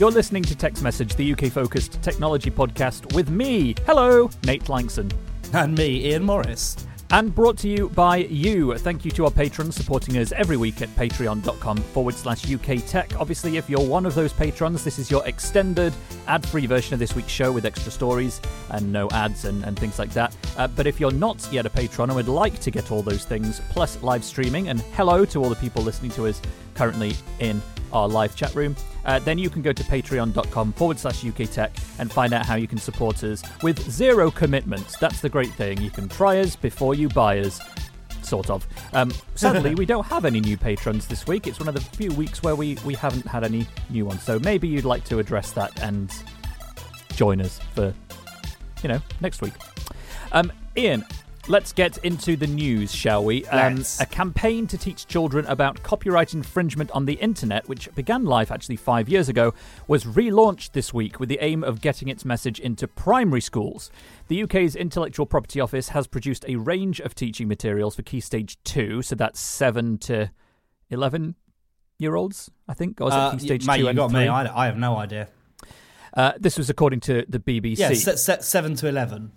You're listening to Tech's Message, the UK focused technology podcast with me. Hello, Nate Langson. And me, Ian Morris. And brought to you by you. Thank you to our patrons supporting us every week at patreon.com forward slash UK Tech. Obviously, if you're one of those patrons, this is your extended ad free version of this week's show with extra stories and no ads and, and things like that. Uh, but if you're not yet a patron and would like to get all those things, plus live streaming, and hello to all the people listening to us currently in our live chat room, uh, then you can go to patreon.com forward slash UK Tech and find out how you can support us with zero commitments. That's the great thing. You can try us before you buy us. Sort of. Um, sadly, we don't have any new patrons this week. It's one of the few weeks where we, we haven't had any new ones. So maybe you'd like to address that and join us for, you know, next week. Um, Ian, Let's get into the news, shall we? Um, a campaign to teach children about copyright infringement on the internet, which began life actually five years ago, was relaunched this week with the aim of getting its message into primary schools. The UK's Intellectual Property Office has produced a range of teaching materials for Key Stage 2, so that's 7 to 11 year olds, I think. Or is Uh, it Key Stage mate, 2 you got 3? me. I, I have no idea. Uh, this was according to the BBC. Yes, yeah, set, seven to eleven.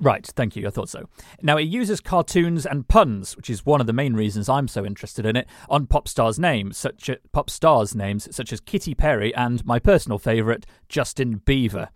Right, thank you. I thought so. Now, it uses cartoons and puns, which is one of the main reasons I'm so interested in it, on pop stars' names, such as, pop stars' names such as Kitty Perry and my personal favourite, Justin Bieber,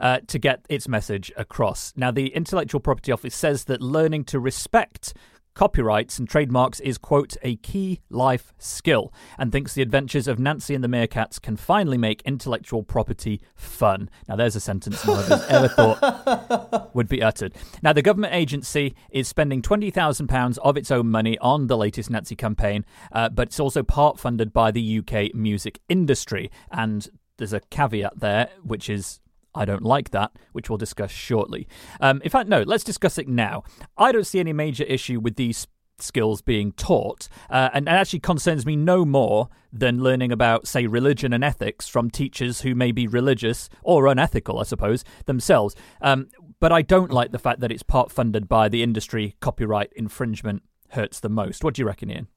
uh, to get its message across. Now, the Intellectual Property Office says that learning to respect copyrights and trademarks is, quote, a key life skill, and thinks the adventures of Nancy and the Meerkats can finally make intellectual property fun. Now, there's a sentence no one has ever thought would be uttered. Now, the government agency is spending £20,000 of its own money on the latest Nancy campaign, uh, but it's also part funded by the UK music industry. And there's a caveat there, which is I don't like that, which we'll discuss shortly. Um, in fact, no, let's discuss it now. I don't see any major issue with these skills being taught, uh, and it actually concerns me no more than learning about, say, religion and ethics from teachers who may be religious or unethical, I suppose, themselves. Um, but I don't like the fact that it's part funded by the industry. Copyright infringement hurts the most. What do you reckon, Ian?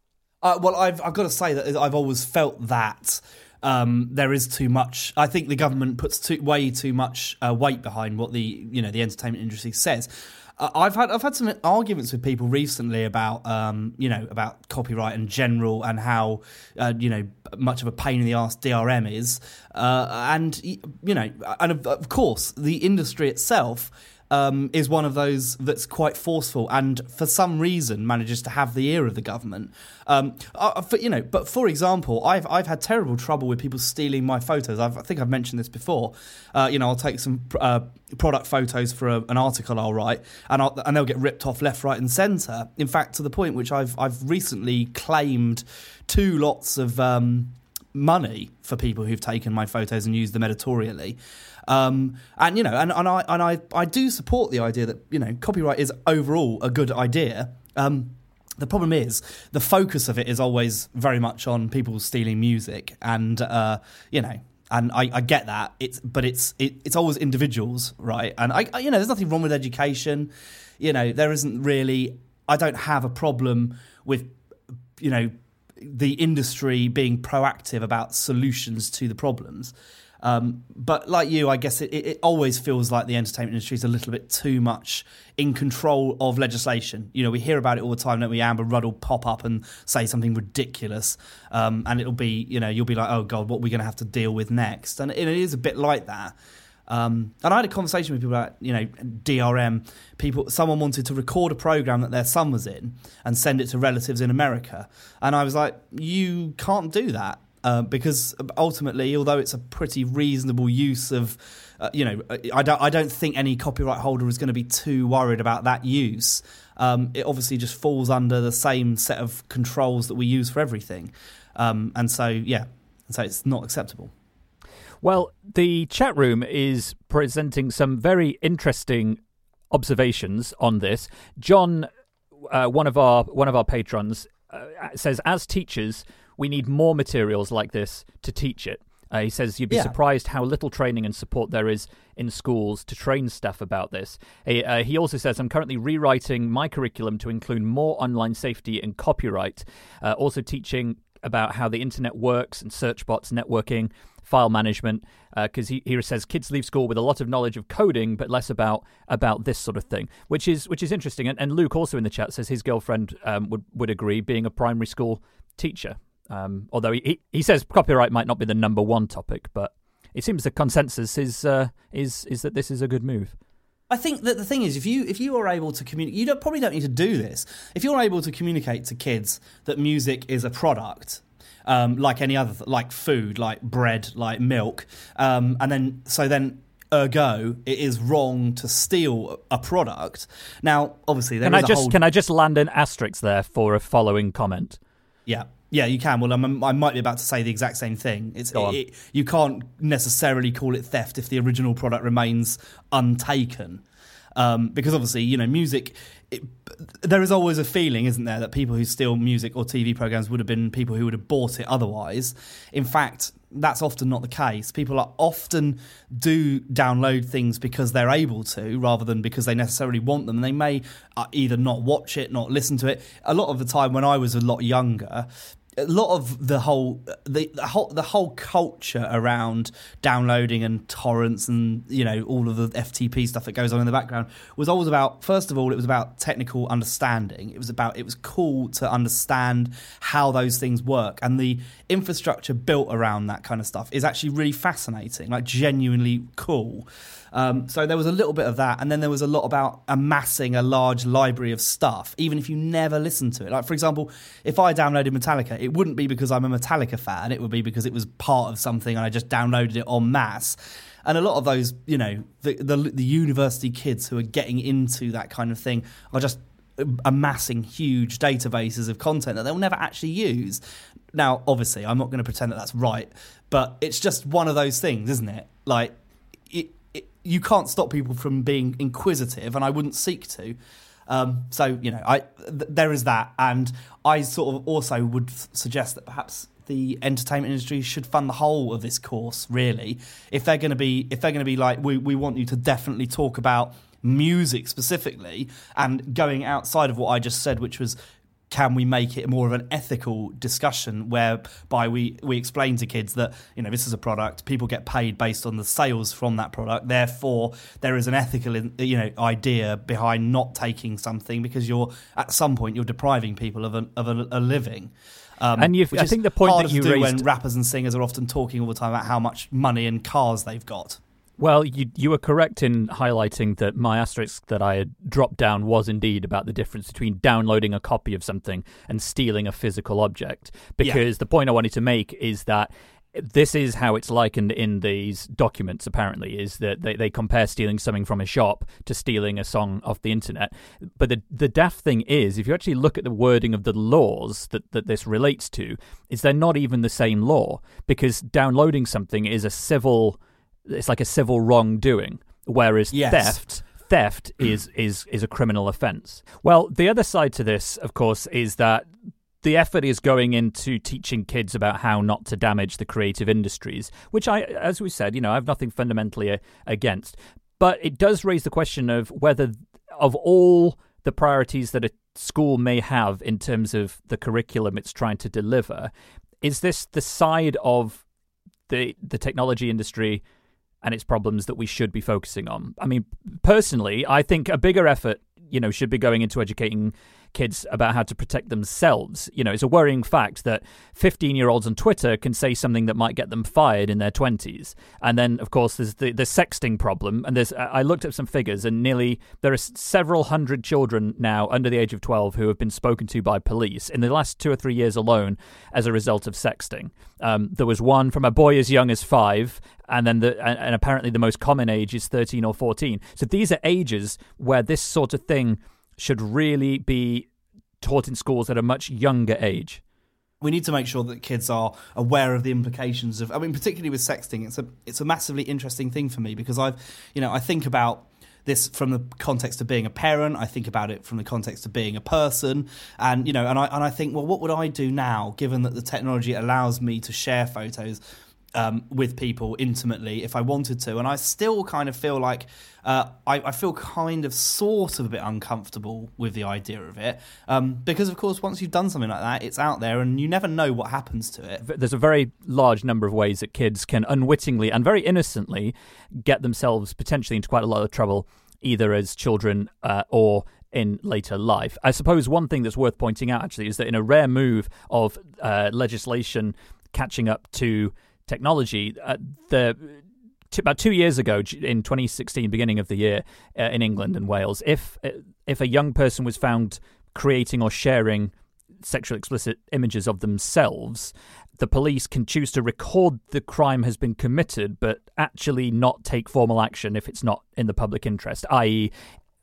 Uh, well, I've, I've got to say that I've always felt that um, there is too much. I think the government puts too, way too much uh, weight behind what the you know the entertainment industry says. Uh, I've had I've had some arguments with people recently about um, you know about copyright in general and how uh, you know much of a pain in the ass DRM is, uh, and you know and of, of course the industry itself um, is one of those that's quite forceful and for some reason manages to have the ear of the government. Um, uh, for, you know, but for example, I've I've had terrible trouble with people stealing my photos. I've, i think I've mentioned this before. Uh, you know, I'll take some uh, product photos for a, an article I'll write, and I'll, and they'll get ripped off left, right, and centre. In fact, to the point which I've I've recently claimed two lots of. Um, money for people who've taken my photos and used them editorially. Um, and you know, and, and I and I, I do support the idea that you know copyright is overall a good idea. Um, the problem is the focus of it is always very much on people stealing music, and uh, you know, and I, I, get that. It's but it's it, it's always individuals, right? And I, I, you know, there's nothing wrong with education. You know, there isn't really. I don't have a problem with you know the industry being proactive about solutions to the problems. Um, but like you, I guess it, it, always feels like the entertainment industry is a little bit too much in control of legislation. You know, we hear about it all the time, don't we? Amber Rudd will pop up and say something ridiculous, um, and it'll be, you know, you'll be like, oh God, what are we going to have to deal with next? And it is a bit like that. Um, and I had a conversation with people about, you know, DRM. People, someone wanted to record a program that their son was in and send it to relatives in America, and I was like, you can't do that uh, because ultimately, although it's a pretty reasonable use of, uh, you know, I don't, I don't think any copyright holder is going to be too worried about that use. Um, it obviously just falls under the same set of controls that we use for everything. Um, and so, yeah, so it's not acceptable. Well, the chat room is presenting some very interesting observations on this. John, uh, one of our one of our patrons, uh, says, as teachers, we need more materials like this to teach it. Uh, he says you'd be yeah. surprised how little training and support there is in schools to train staff about this. He, uh, he also says, I'm currently rewriting my curriculum to include more online safety and copyright, uh, also teaching about how the internet works and search bots, networking, file management, because uh, he, he says kids leave school with a lot of knowledge of coding, but less about about this sort of thing, which is which is interesting. And, and Luke also in the chat says his girlfriend um, would would agree, being a primary school teacher. Um, although he, he says copyright might not be the number one topic, but it seems the consensus is uh, is is that this is a good move. I think that the thing is, if you if you are able to communicate, you don't, probably don't need to do this. If you're able to communicate to kids that music is a product, um, like any other, like food, like bread, like milk, um, and then so then ergo it is wrong to steal a product. Now, obviously, there can I just whole... can I just land an asterisk there for a following comment? Yeah. Yeah, you can. Well, I'm, i might be about to say the exact same thing. It's it, it, you can't necessarily call it theft if the original product remains untaken, um, because obviously, you know, music. It, there is always a feeling, isn't there, that people who steal music or TV programs would have been people who would have bought it otherwise. In fact, that's often not the case. People are often do download things because they're able to, rather than because they necessarily want them. And they may uh, either not watch it, not listen to it. A lot of the time, when I was a lot younger, a lot of the whole the, the, whole the whole culture around downloading and torrents and you know all of the FTP stuff that goes on in the background was always about first of all it was about technical understanding. It was about it was cool to understand how those things work. And the infrastructure built around that kind of stuff is actually really fascinating like genuinely cool. Um, so there was a little bit of that, and then there was a lot about amassing a large library of stuff, even if you never listened to it. Like for example, if I downloaded Metallica, it wouldn't be because I'm a Metallica fan; it would be because it was part of something, and I just downloaded it en masse. And a lot of those, you know, the, the, the university kids who are getting into that kind of thing are just amassing huge databases of content that they'll never actually use. Now, obviously, I'm not going to pretend that that's right, but it's just one of those things, isn't it? Like, it, you can't stop people from being inquisitive, and I wouldn't seek to. Um, so you know, I th- there is that, and I sort of also would suggest that perhaps the entertainment industry should fund the whole of this course. Really, if they're going to be, if they're going to be like, we we want you to definitely talk about music specifically, and going outside of what I just said, which was can we make it more of an ethical discussion whereby we, we explain to kids that you know this is a product people get paid based on the sales from that product therefore there is an ethical you know idea behind not taking something because you're at some point you're depriving people of a, of a, a living. Um, and you I think the point that you raised when rappers and singers are often talking all the time about how much money and cars they've got well, you you were correct in highlighting that my asterisk that I had dropped down was indeed about the difference between downloading a copy of something and stealing a physical object. Because yeah. the point I wanted to make is that this is how it's likened in these documents apparently is that they, they compare stealing something from a shop to stealing a song off the internet but the the daft thing is if you actually look at the wording of the laws that, that this relates to is they're not even the same law because downloading something is a civil it's like a civil wrongdoing, whereas yes. theft theft is is is a criminal offence. Well, the other side to this, of course, is that the effort is going into teaching kids about how not to damage the creative industries, which I, as we said, you know, I have nothing fundamentally uh, against. But it does raise the question of whether, of all the priorities that a school may have in terms of the curriculum it's trying to deliver, is this the side of the the technology industry and its problems that we should be focusing on. I mean, personally, I think a bigger effort, you know, should be going into educating kids about how to protect themselves. You know, it's a worrying fact that 15 year olds on Twitter can say something that might get them fired in their 20s. And then, of course, there's the, the sexting problem. And there's, I looked at some figures, and nearly there are several hundred children now under the age of 12 who have been spoken to by police in the last two or three years alone as a result of sexting. Um, there was one from a boy as young as five, and then the and apparently the most common age is 13 or 14. So these are ages where this sort of thing should really be taught in schools at a much younger age. we need to make sure that kids are aware of the implications of. I mean, particularly with sexting, it's a it's a massively interesting thing for me because I've you know I think about this from the context of being a parent. I think about it from the context of being a person, and you know, and I and I think, well, what would I do now, given that the technology allows me to share photos um, with people intimately if I wanted to, and I still kind of feel like uh, I, I, feel kind of sort of a bit uncomfortable with the idea of it um, because, of course, once you've done something like that, it's out there and you never know what happens to it. There's a very large number of ways that kids can unwittingly and very innocently get themselves potentially into quite a lot of trouble, either as children uh, or in later life. I suppose one thing that's worth pointing out actually is that in a rare move of uh, legislation catching up to technology, uh, the about two years ago in 2016, beginning of the year uh, in England and Wales, if uh, if a young person was found creating or sharing sexual explicit images of themselves, the police can choose to record the crime has been committed, but actually not take formal action if it's not in the public interest, i.e.,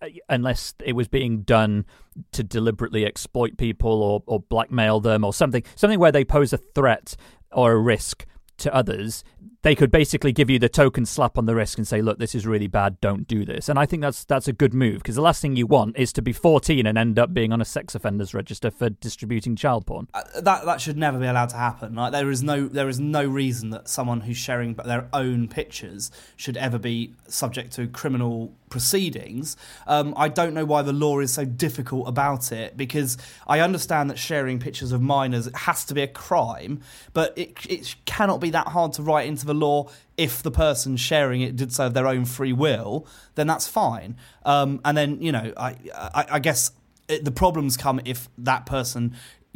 uh, unless it was being done to deliberately exploit people or, or blackmail them or something, something where they pose a threat or a risk to others, they could basically give you the token slap on the wrist and say, "Look, this is really bad. Don't do this." And I think that's that's a good move because the last thing you want is to be 14 and end up being on a sex offenders register for distributing child porn. Uh, that that should never be allowed to happen. Like there is no there is no reason that someone who's sharing their own pictures should ever be subject to criminal proceedings. Um, I don't know why the law is so difficult about it because I understand that sharing pictures of minors has to be a crime, but it it cannot be that hard to write into the law if the person sharing it did so of their own free will, then that's fine. Um, and then you know, I I, I guess it, the problems come if that person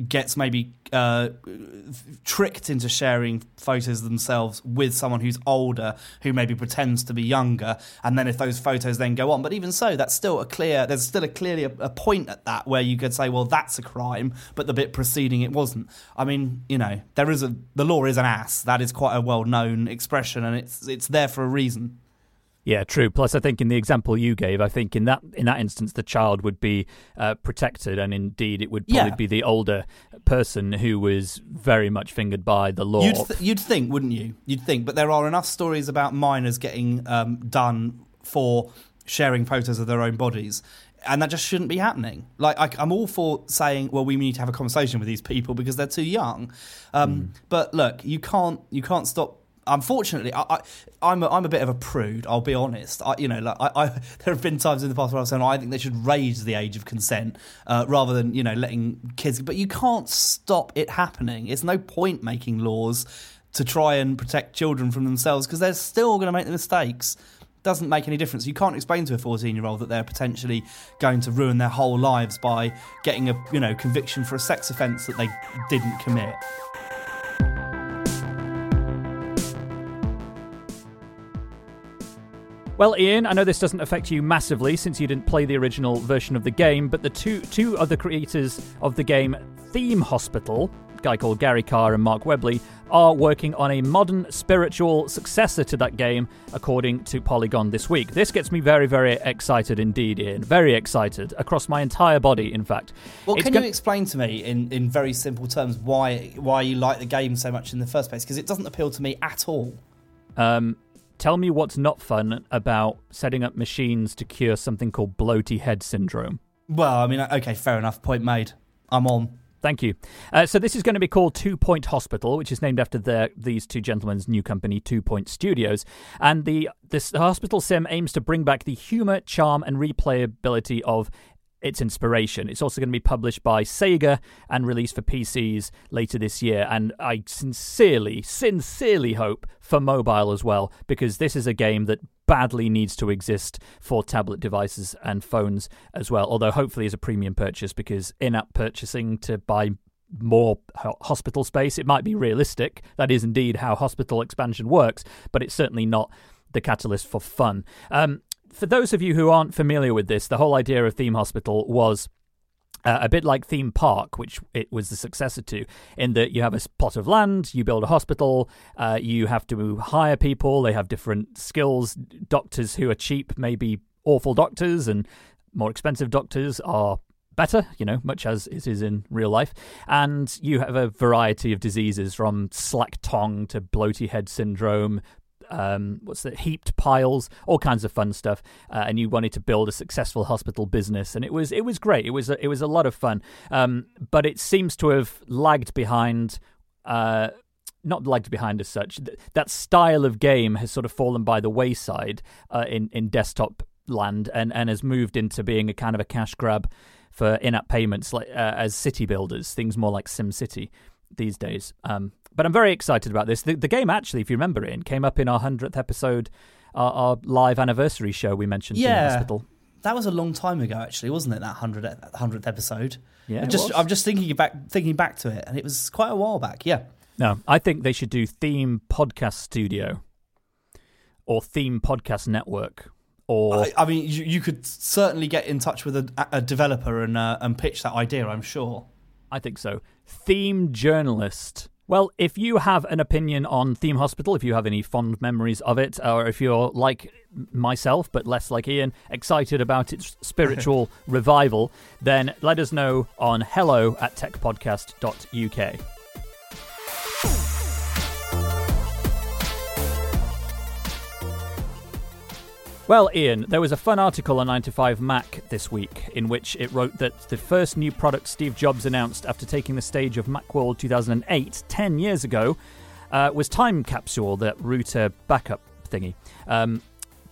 gets maybe uh, tricked into sharing photos themselves with someone who's older who maybe pretends to be younger and then if those photos then go on. But even so that's still a clear there's still a clearly a, a, point at that where you could say well that's a crime but the bit preceding it wasn't. I mean you know there is a the law is an ass. That is quite a well known expression and it's it's there for a reason yeah, true. Plus, I think in the example you gave, I think in that in that instance, the child would be uh, protected, and indeed, it would probably yeah. be the older person who was very much fingered by the law. You'd, th- you'd think, wouldn't you? You'd think, but there are enough stories about minors getting um, done for sharing photos of their own bodies and that just shouldn't be happening. Like I, am all for saying, well, we need to have a conversation with these people because they're too young. Um, mm. But look, you can't you can't stop unfortunately, I, I, am a, I'm a bit of a prude. I'll be honest. I, you know, like I, I, there have been times in the past where I've said, I think they should raise the age of consent uh, rather than you know letting kids. But you can't stop it happening. It's no point making laws to try and protect children from themselves because they're still going to make the mistakes. Doesn't make any difference. You can't explain to a 14 year old that they're potentially going to ruin their whole lives by getting a you know conviction for a sex offence that they didn't commit. Well, Ian, I know this doesn't affect you massively since you didn't play the original version of the game, but the two two of the creators of the game Theme Hospital, a guy called Gary Carr and Mark Webley, are working on a modern spiritual successor to that game, according to Polygon this week. This gets me very, very excited indeed, Ian. Very excited across my entire body, in fact. Well, it's can go- you explain to me in, in very simple terms why why you like the game so much in the first place? Because it doesn't appeal to me at all. Um, Tell me what's not fun about setting up machines to cure something called bloaty head syndrome. Well, I mean, okay, fair enough. Point made. I'm on. Thank you. Uh, so this is going to be called Two Point Hospital, which is named after the, these two gentlemen's new company, Two Point Studios. And the this hospital sim aims to bring back the humor, charm, and replayability of its inspiration. It's also going to be published by Sega and released for PCs later this year. And I sincerely, sincerely hope for mobile as well, because this is a game that badly needs to exist for tablet devices and phones as well. Although hopefully as a premium purchase, because in-app purchasing to buy more hospital space, it might be realistic. That is indeed how hospital expansion works, but it's certainly not the catalyst for fun. Um, for those of you who aren't familiar with this, the whole idea of Theme Hospital was uh, a bit like Theme Park, which it was the successor to, in that you have a plot of land, you build a hospital, uh, you have to hire people, they have different skills. Doctors who are cheap may be awful doctors, and more expensive doctors are better, you know, much as it is in real life. And you have a variety of diseases from slack tongue to bloaty head syndrome, um, what's the heaped piles, all kinds of fun stuff. Uh, and you wanted to build a successful hospital business, and it was it was great. It was a, it was a lot of fun, um, but it seems to have lagged behind. Uh, not lagged behind as such. That style of game has sort of fallen by the wayside uh, in in desktop land, and and has moved into being a kind of a cash grab for in-app payments, like uh, as city builders, things more like SimCity these days. Um, but I'm very excited about this. The, the game actually, if you remember it, came up in our hundredth episode, our, our, live anniversary show we mentioned yeah. in the hospital. That was a long time ago, actually, wasn't it? That hundredth episode. Yeah, I'm just. I'm just thinking back thinking back to it, and it was quite a while back. Yeah. No, I think they should do theme podcast studio or theme podcast network. Or I, I mean, you, you, could certainly get in touch with a, a developer and uh, and pitch that idea. I'm sure. I think so. Theme journalist well, if you have an opinion on Theme Hospital, if you have any fond memories of it, or if you're like myself, but less like Ian, excited about its spiritual revival, then let us know on hello at techpodcast.uk. Well, Ian, there was a fun article on 9 to 5 Mac this week in which it wrote that the first new product Steve Jobs announced after taking the stage of Macworld 2008, 10 years ago, uh, was Time Capsule, that router backup thingy. Um,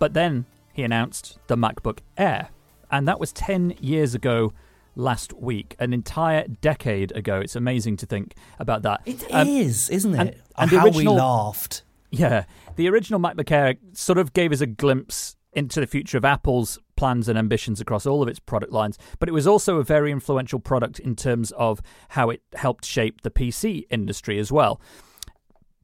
but then he announced the MacBook Air, and that was 10 years ago last week, an entire decade ago. It's amazing to think about that. It um, is, isn't it? And, and How original, we laughed. Yeah, the original MacBook Air sort of gave us a glimpse into the future of Apple's plans and ambitions across all of its product lines, but it was also a very influential product in terms of how it helped shape the PC industry as well.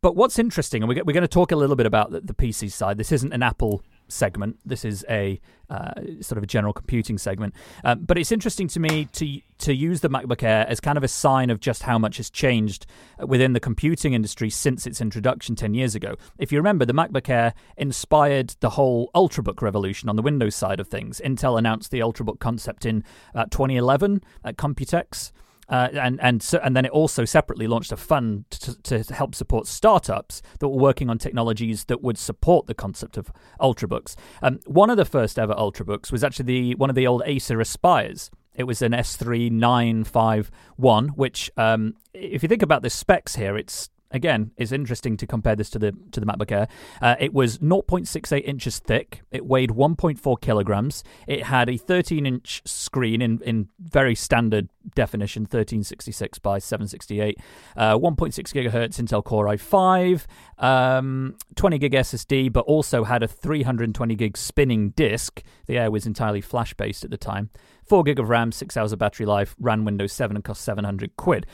But what's interesting, and we're going to talk a little bit about the, PC side. This isn't an Apple segment. This is a uh, sort of a general computing segment. Um, but it's interesting to me to to use the MacBook Air as kind of a sign of just how much has changed within the computing industry since its introduction 10 years ago. If you remember, the MacBook Air inspired the whole Ultrabook revolution on the Windows side of things. Intel announced the Ultrabook concept in uh, 2011 at Computex. Uh, and and so, and then it also separately launched a fund to, to, help support startups that were working on technologies that would support the concept of ultrabooks. Um, one of the first ever ultrabooks was actually the one of the old Acer Aspires. It was an S3951, which, um, if you think about the specs here, it's Again, it's interesting to compare this to the to the MacBook Air. Uh, it was 0.68 inches thick. It weighed 1.4 kilograms. It had a 13-inch screen in in very standard definition, 1366 by 768, uh, 1.6 gigahertz Intel Core i5, um, 20 gig SSD, but also had a 320 gig spinning disk. The Air was entirely flash based at the time. 4 gig of RAM, 6 hours of battery life, ran Windows 7 and cost 700 quid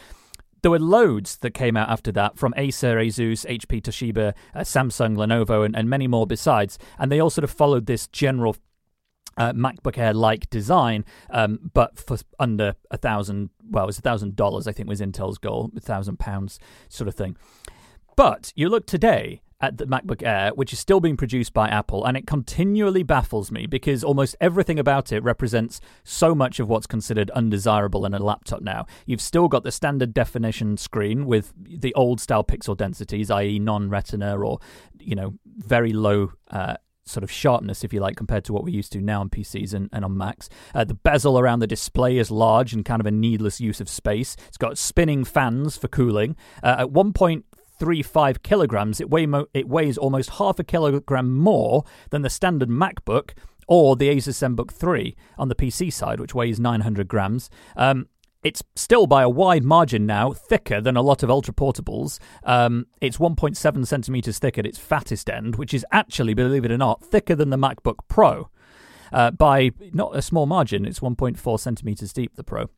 there were loads that came out after that from Acer, Asus, HP, Toshiba, uh, Samsung, Lenovo, and, and many more besides. And they all sort of followed this general uh, MacBook Air like design, um, but for under a thousand, well, it was a thousand dollars, I think was Intel's goal, a thousand pounds sort of thing. But you look today, at the MacBook Air, which is still being produced by Apple, and it continually baffles me because almost everything about it represents so much of what's considered undesirable in a laptop now. You've still got the standard definition screen with the old style pixel densities, i.e., non retina or, you know, very low. Uh, sort of sharpness, if you like, compared to what we're used to now on PCs and, and on Macs. Uh, the bezel around the display is large and kind of a needless use of space. It's got spinning fans for cooling. Uh, at one point, Three five kilograms, it, weigh mo- it weighs almost half a kilogram more than the standard MacBook or the Asus ZenBook 3 on the PC side, which weighs 900 grams. Um, it's still by a wide margin now thicker than a lot of ultra portables. Um, it's 1.7 centimeters thick at its fattest end, which is actually, believe it or not, thicker than the MacBook Pro uh, by not a small margin. It's 1.4 centimeters deep, the Pro.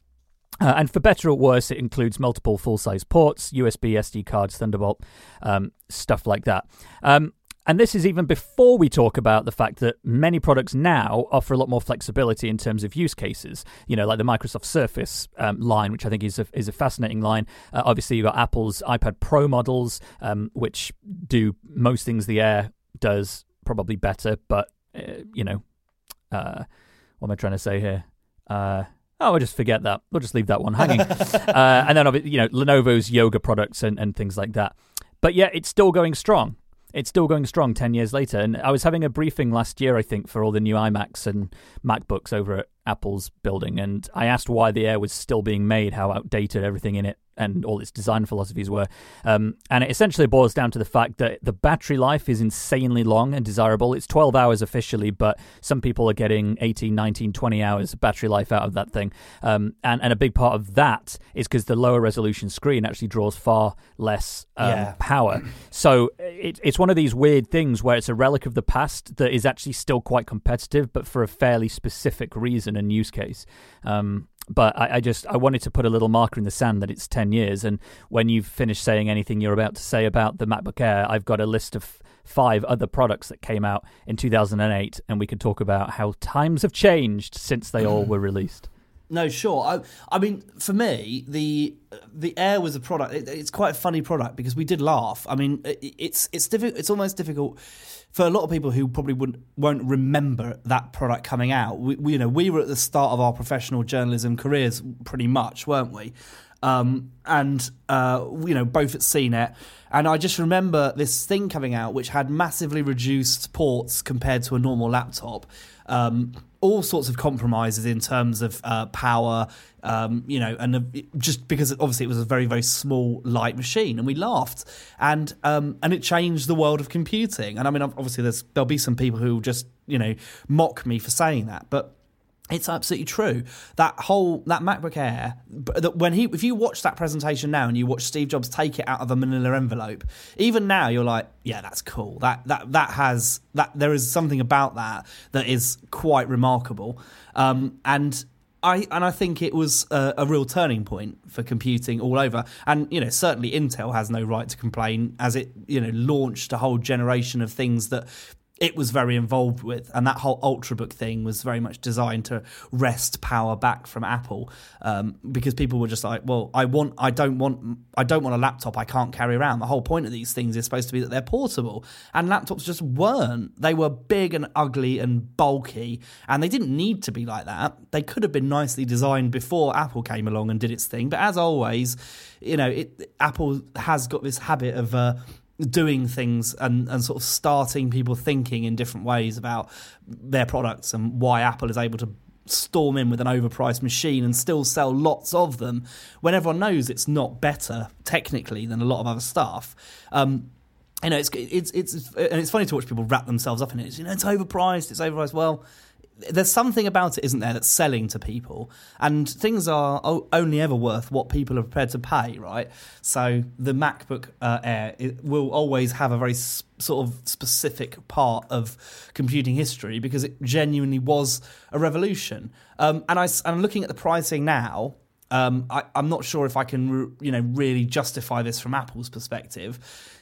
Uh, and for better or worse, it includes multiple full size ports, USB, SD cards, Thunderbolt, um, stuff like that. Um, and this is even before we talk about the fact that many products now offer a lot more flexibility in terms of use cases. You know, like the Microsoft Surface um, line, which I think is a, is a fascinating line. Uh, obviously, you've got Apple's iPad Pro models, um, which do most things the Air does probably better, but, uh, you know, uh, what am I trying to say here? Oh, we'll just forget that. We'll just leave that one hanging. uh, and then, you know, Lenovo's yoga products and, and things like that. But yeah, it's still going strong. It's still going strong 10 years later. And I was having a briefing last year, I think, for all the new iMacs and MacBooks over at Apple's building. And I asked why the Air was still being made, how outdated everything in it and all its design philosophies were. Um, and it essentially boils down to the fact that the battery life is insanely long and desirable. It's 12 hours officially, but some people are getting 18, 19, 20 hours of battery life out of that thing. Um, and, and a big part of that is because the lower resolution screen actually draws far less um, yeah. power. So it, it's one of these weird things where it's a relic of the past that is actually still quite competitive, but for a fairly specific reason and use case. Um, but I, I, just I wanted to put a little marker in the sand that it's ten years. And when you've finished saying anything you're about to say about the MacBook Air, I've got a list of five other products that came out in 2008, and we could talk about how times have changed since they all were released. No, sure. I, I mean, for me, the the Air was a product. It, it's quite a funny product because we did laugh. I mean, it, it's it's difficult. It's almost difficult for a lot of people who probably wouldn't won't remember that product coming out. We, we you know we were at the start of our professional journalism careers, pretty much, weren't we? Um, and uh, you know both at CNET. And I just remember this thing coming out which had massively reduced ports compared to a normal laptop. Um, all sorts of compromises in terms of uh, power, um, you know, and uh, just because obviously it was a very very small light machine, and we laughed, and um, and it changed the world of computing. And I mean, obviously there's there'll be some people who just you know mock me for saying that, but it's absolutely true. That whole that MacBook Air, that when he if you watch that presentation now and you watch Steve Jobs take it out of a Manila envelope, even now you're like, yeah, that's cool. That that that has that there is something about that that is quite remarkable. Um, and I and I think it was a, a, real turning point for computing all over. And you know, certainly Intel has no right to complain, as it you know launched a whole generation of things that it was very involved with, and that whole ultrabook thing was very much designed to wrest power back from Apple, um, because people were just like, "Well, I want, I don't want, I don't want a laptop I can't carry around." The whole point of these things is supposed to be that they're portable, and laptops just weren't. They were big and ugly and bulky, and they didn't need to be like that. They could have been nicely designed before Apple came along and did its thing. But as always, you know, it, Apple has got this habit of. Uh, doing things and, and sort of starting people thinking in different ways about their products and why Apple is able to storm in with an overpriced machine and still sell lots of them when everyone knows it's not better technically than a lot of other stuff. Um, you know, it's, it's it's and it's funny to watch people wrap themselves up in it. You know, it's overpriced. It's overpriced. Well, there's something about it, isn't there, that's selling to people, and things are only ever worth what people are prepared to pay, right? So the MacBook uh, Air will always have a very s- sort of specific part of computing history because it genuinely was a revolution. Um, and I, I'm looking at the pricing now. Um, I, am not sure if I can, you know, really justify this from Apple's perspective,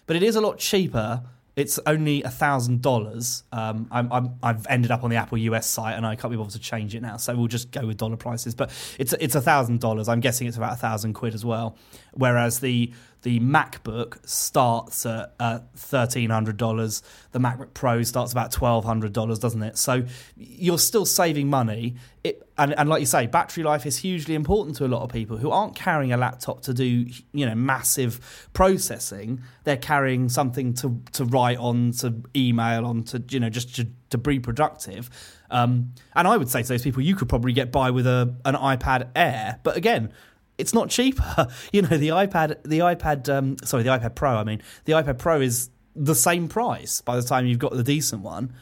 but it is a lot cheaper it's only a thousand dollars. Um, i have ended up on the Apple US site, and I can't be bothered to change it now. So we'll just go with dollar prices. But it's it's a thousand dollars. I'm guessing it's about a thousand quid as well. Whereas the the MacBook starts at uh, $1,300. The MacBook Pro starts about $1,200, doesn't it? So you're still saving money. It, and, and like you say, battery life is hugely important to a lot of people who aren't carrying a laptop to do, you know, massive processing. They're carrying something to, to write on, to email on, to, you know, just to, to be productive. Um, and I would say to those people, you could probably get by with a an iPad Air. But again, it's not cheaper. you know, the iPad, the iPad, um, sorry, the iPad Pro. I mean, the iPad Pro is the same price by the time you've got the decent one.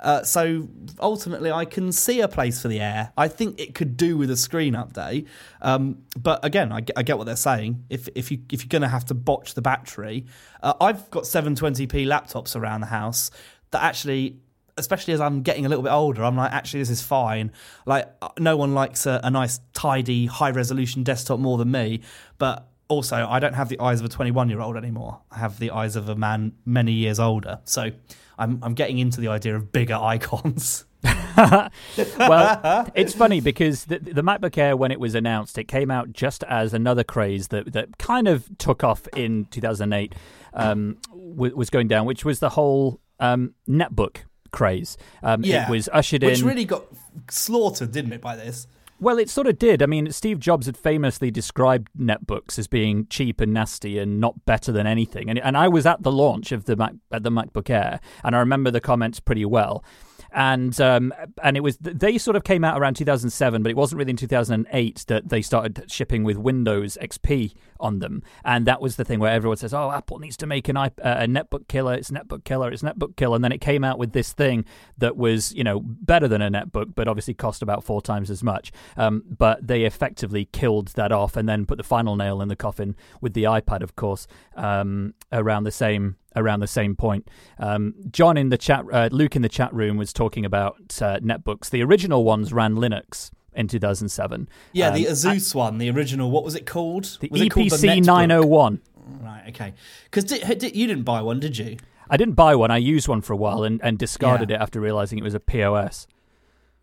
Uh, so ultimately, I can see a place for the Air. I think it could do with a screen update. Um, but again, I, I, get what they're saying. If if you if you're going to have to botch the battery, uh, I've got 720p laptops around the house that actually especially as I'm getting a little bit older, I'm like, actually, this is fine. Like, uh, no one likes a, a nice, tidy, high resolution desktop more than me. But also, I don't have the eyes of a 21 year old anymore. I have the eyes of a man many years older. So I'm, I'm getting into the idea of bigger icons. well, it's funny because the, the, MacBook Air, when it was announced, it came out just as another craze that, that kind of took off in 2008 um, was going down, which was the whole um, netbook craze. Um, yeah. It was ushered in. Which really got slaughtered, didn't it, by this? Well, it sort of did. I mean, Steve Jobs had famously described netbooks as being cheap and nasty and not better than anything. And and I was at the launch of the Mac at the MacBook Air, and I remember the comments pretty well and um, and it was they sort of came out around 2007, but it wasn't really in 2008 that they started shipping with Windows XP on them, and that was the thing where everyone says, "Oh, Apple needs to make an uh, a netbook killer. It's netbook killer. It's netbook killer," and then it came out with this thing that was you know better than a netbook, but obviously cost about four times as much. Um, but they effectively killed that off, and then put the final nail in the coffin with the iPad, of course, um, around the same around the same point. Um, John in the chat, uh, Luke in the chat room was talking about uh, netbooks. The original ones ran Linux in 2007. Yeah, um, the Asus one, the original. What was it called? The was Eee PC 901. Right. Okay. Because you didn't buy one, did you? I didn't buy one. I used one for a while and, and discarded yeah. it after realizing it was a POS.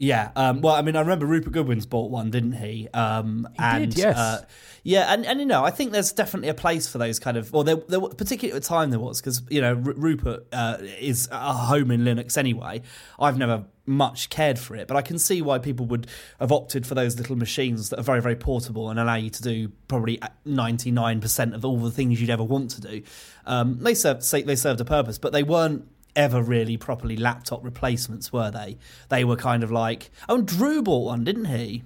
Yeah. Um, well, I mean, I remember Rupert Goodwins bought one, didn't he? Um, he and, did, yes. Uh, yeah, and, and you know, I think there's definitely a place for those kind of. Well, there, there particularly at the time there was because you know R- Rupert uh, is a home in Linux anyway. I've never much cared for it, but I can see why people would have opted for those little machines that are very very portable and allow you to do probably 99% of all the things you'd ever want to do. Um, they served they served a purpose, but they weren't ever really properly laptop replacements, were they? They were kind of like, oh, and Drew bought one, didn't he?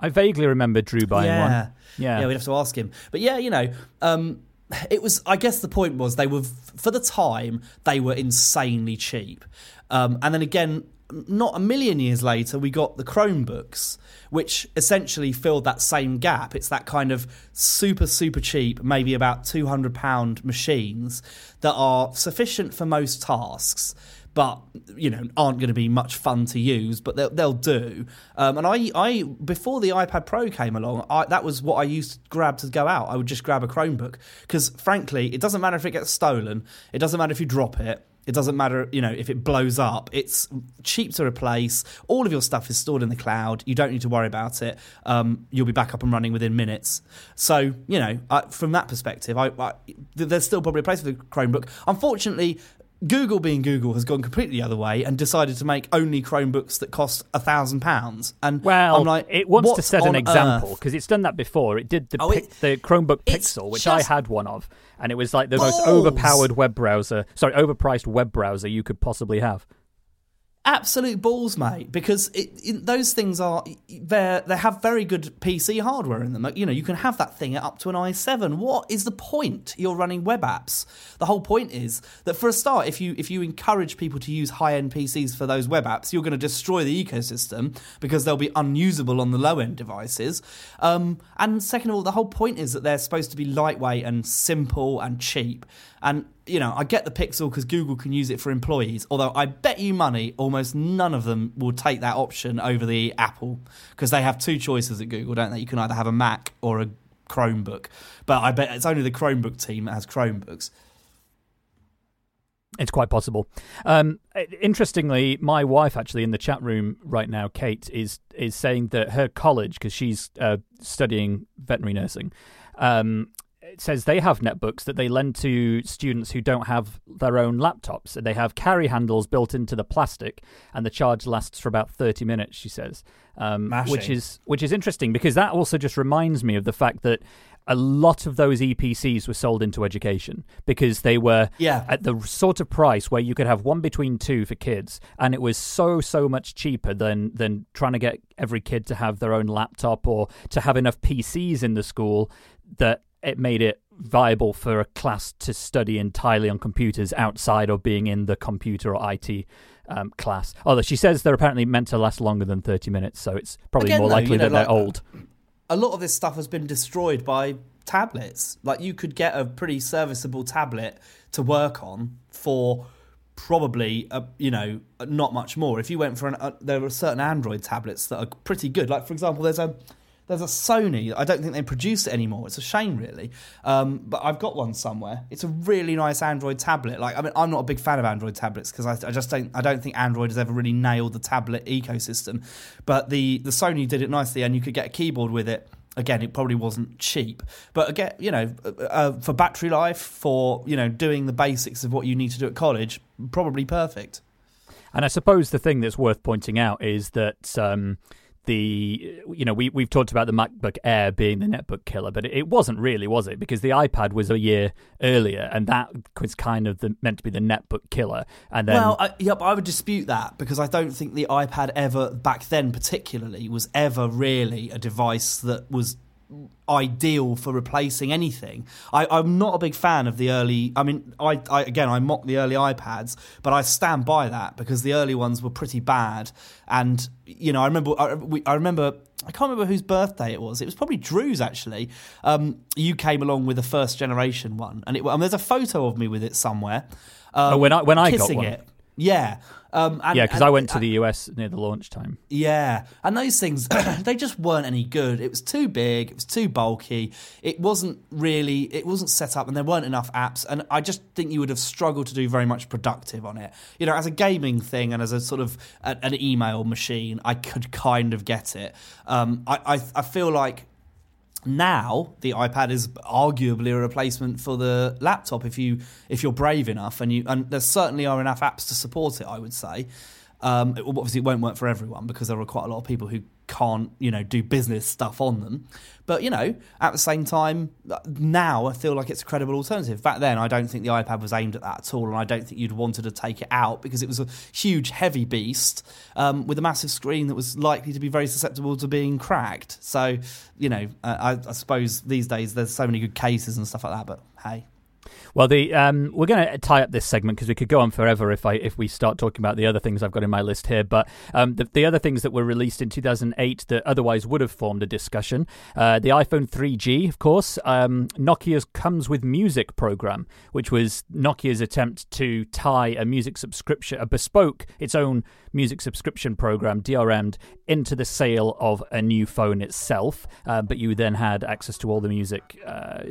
I vaguely remember Drew buying yeah. one. Yeah, yeah, we'd have to ask him. But yeah, you know, um, it was. I guess the point was they were for the time they were insanely cheap, um, and then again, not a million years later, we got the Chromebooks, which essentially filled that same gap. It's that kind of super, super cheap, maybe about £200 machines that are sufficient for most tasks. But you know, aren't going to be much fun to use, but they'll, they'll do. Um, and I, I, before the iPad Pro came along, I, that was what I used to grab to go out. I would just grab a Chromebook because, frankly, it doesn't matter if it gets stolen. It doesn't matter if you drop it it doesn't matter, you know, if it blows up. It's cheap to replace. All of your stuff is stored in the cloud. You don't need to worry about it. Um, you'll be back up and running within minutes. So, you know, from that perspective, I, I, there's still probably a place for the Chromebook. Unfortunately, Google, being Google, has gone completely the other way and decided to make only Chromebooks that cost a thousand pounds. And well, I'm like, it wants to set an example because it's done that before. It did the oh, it, the Chromebook Pixel, which I had one of, and it was like the balls. most overpowered web browser, sorry, overpriced web browser you could possibly have absolute balls, mate. Because it, it, those things are they they have very good PC hardware in them. You know, you can have that thing up to an i7. What is the point? You're running web apps. The whole point is that for a start, if you if you encourage people to use high end PCs for those web apps, you're going to destroy the ecosystem because they'll be unusable on the low end devices. Um, and second of all, the whole point is that they're supposed to be lightweight and simple and cheap. And you know, I get the Pixel because Google can use it for employees. Although I bet you money, almost none of them will take that option over the Apple because they have two choices at Google, don't they? You can either have a Mac or a Chromebook. But I bet it's only the Chromebook team that has Chromebooks. It's quite possible. Um, interestingly, my wife actually in the chat room right now, Kate, is is saying that her college, because she's uh, studying veterinary nursing, um, it says they have netbooks that they lend to students who don't have their own laptops. They have carry handles built into the plastic, and the charge lasts for about thirty minutes. She says, um, which is which is interesting because that also just reminds me of the fact that a lot of those Eee PCs were sold into education because they were yeah. at the sort of price where you could have one between two for kids, and it was so so much cheaper than than trying to get every kid to have their own laptop or to have enough PCs in the school that it made it viable for a class to study entirely on computers outside of being in the computer or IT um, class. Although she says they're apparently meant to last longer than 30 minutes, so it's probably Again, more though, likely you know, that they're old. A lot of this stuff has been destroyed by tablets. Like you could get a pretty serviceable tablet to work on for probably a, you know not much more. If you went for an, uh, there are certain Android tablets that are pretty good. Like for example, there's a there's a Sony. I don't think they produce it anymore. It's a shame, really. Um, but I've got one somewhere. It's a really nice Android tablet. Like, I mean, I'm not a big fan of Android tablets because I, I, just don't. I don't think Android has ever really nailed the tablet ecosystem. But the the Sony did it nicely, and you could get a keyboard with it. Again, it probably wasn't cheap, but again, you know, uh, uh for battery life, for you know, doing the basics of what you need to do at college, probably perfect. And I suppose the thing that's worth pointing out is that. Um, the you know we we've talked about the MacBook Air being the netbook killer, but it wasn't really, was it? Because the iPad was a year earlier, and that was kind of the, meant to be the netbook killer. And then, well, I, yep, I would dispute that because I don't think the iPad ever back then, particularly, was ever really a device that was ideal for replacing anything. I, am not a big fan of the early. I mean, I, I, again I mock the early iPads, but I stand by that because the early ones were pretty bad. And you know, I remember I, we, I remember I can't remember whose birthday it was. It was probably Drew's actually. Um, you came along with the first generation one, and, it, and there's a photo of me with it somewhere. Um, oh, when I when I got one. It. Yeah. Um, and, yeah, because I went to the US near the launch time. Yeah, and those things they just weren't any good. It was too big, it was too bulky. It wasn't really, it wasn't set up, and there weren't enough apps. And I just think you would have struggled to do very much productive on it. You know, as a gaming thing and as a sort of a, an email machine, I could kind of get it. Um, I, I I feel like now the iPad is arguably a replacement for the laptop if you if you're brave enough and you and there certainly are enough apps to support it. I would say. Um, it, obviously, it won't work for everyone because there are quite a lot of people who can't, you know, do business stuff on them. But you know, at the same time, now I feel like it's a credible alternative. Back then, I don't think the iPad was aimed at that at all, and I don't think you'd wanted to take it out because it was a huge, heavy beast um, with a massive screen that was likely to be very susceptible to being cracked. So, you know, I, I suppose these days there's so many good cases and stuff like that. But hey, well, the um, we're going to tie up this segment because we could go on forever if I if we start talking about the other things I've got in my list here. But um, the, the other things that were released in 2008 that otherwise would have formed a discussion: uh, the iPhone 3G, of course, um, Nokia's comes with music program, which was Nokia's attempt to tie a music subscription, a bespoke, its own music subscription program, DRM'd, into the sale of a new phone itself. Uh, but you then had access to all the music uh,